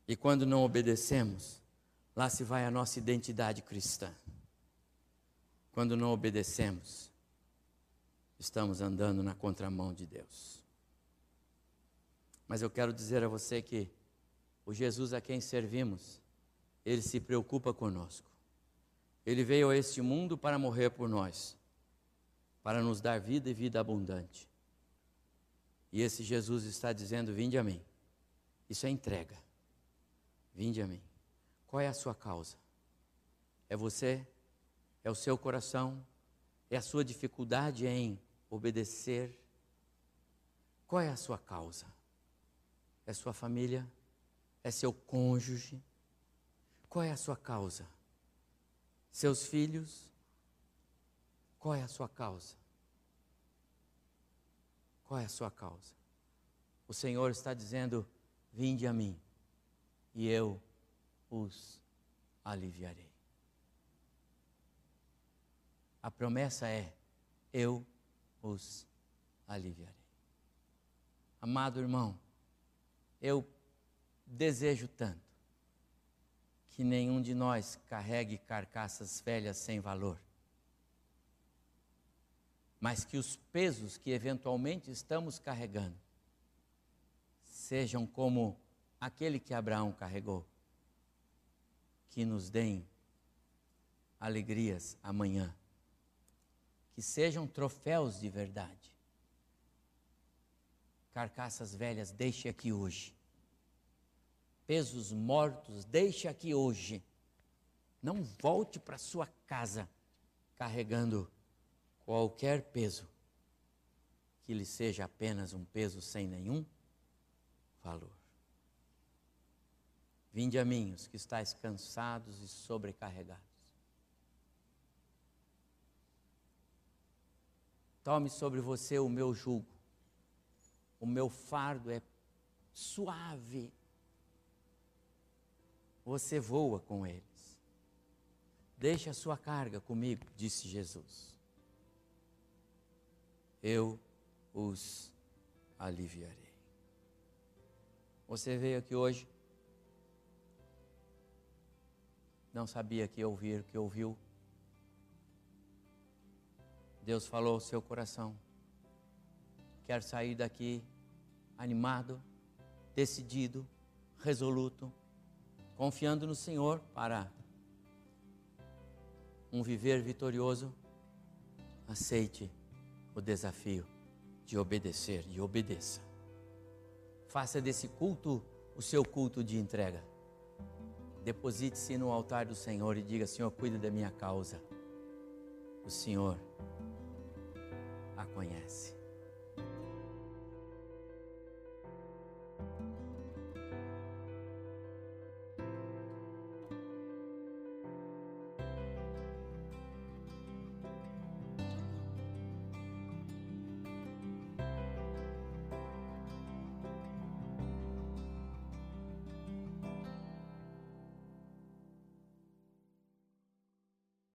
E quando não obedecemos, lá se vai a nossa identidade cristã. Quando não obedecemos, estamos andando na contramão de Deus. Mas eu quero dizer a você que o Jesus a quem servimos, ele se preocupa conosco. Ele veio a este mundo para morrer por nós, para nos dar vida e vida abundante. E esse Jesus está dizendo: Vinde a mim. Isso é entrega. Vinde a mim. Qual é a sua causa? É você? É o seu coração? É a sua dificuldade em obedecer? Qual é a sua causa? É sua família? É seu cônjuge? Qual é a sua causa? Seus filhos? Qual é a sua causa? Qual é a sua causa? O Senhor está dizendo: Vinde a mim, e eu os aliviarei. A promessa é: Eu os aliviarei. Amado irmão, eu desejo tanto que nenhum de nós carregue carcaças velhas sem valor, mas que os pesos que eventualmente estamos carregando sejam como aquele que Abraão carregou, que nos deem alegrias amanhã, que sejam troféus de verdade carcaças velhas, deixe aqui hoje. Pesos mortos, deixe aqui hoje. Não volte para sua casa carregando qualquer peso que lhe seja apenas um peso sem nenhum valor. Vinde a mim, os que estáis cansados e sobrecarregados. Tome sobre você o meu jugo o meu fardo é suave. Você voa com eles. Deixe a sua carga comigo, disse Jesus. Eu os aliviarei. Você veio aqui hoje, não sabia que ouvir o que ouviu. Deus falou ao seu coração. Quer sair daqui animado, decidido, resoluto, confiando no Senhor para um viver vitorioso, aceite o desafio de obedecer e obedeça. Faça desse culto o seu culto de entrega. Deposite-se no altar do Senhor e diga: Senhor, cuida da minha causa. O Senhor a conhece.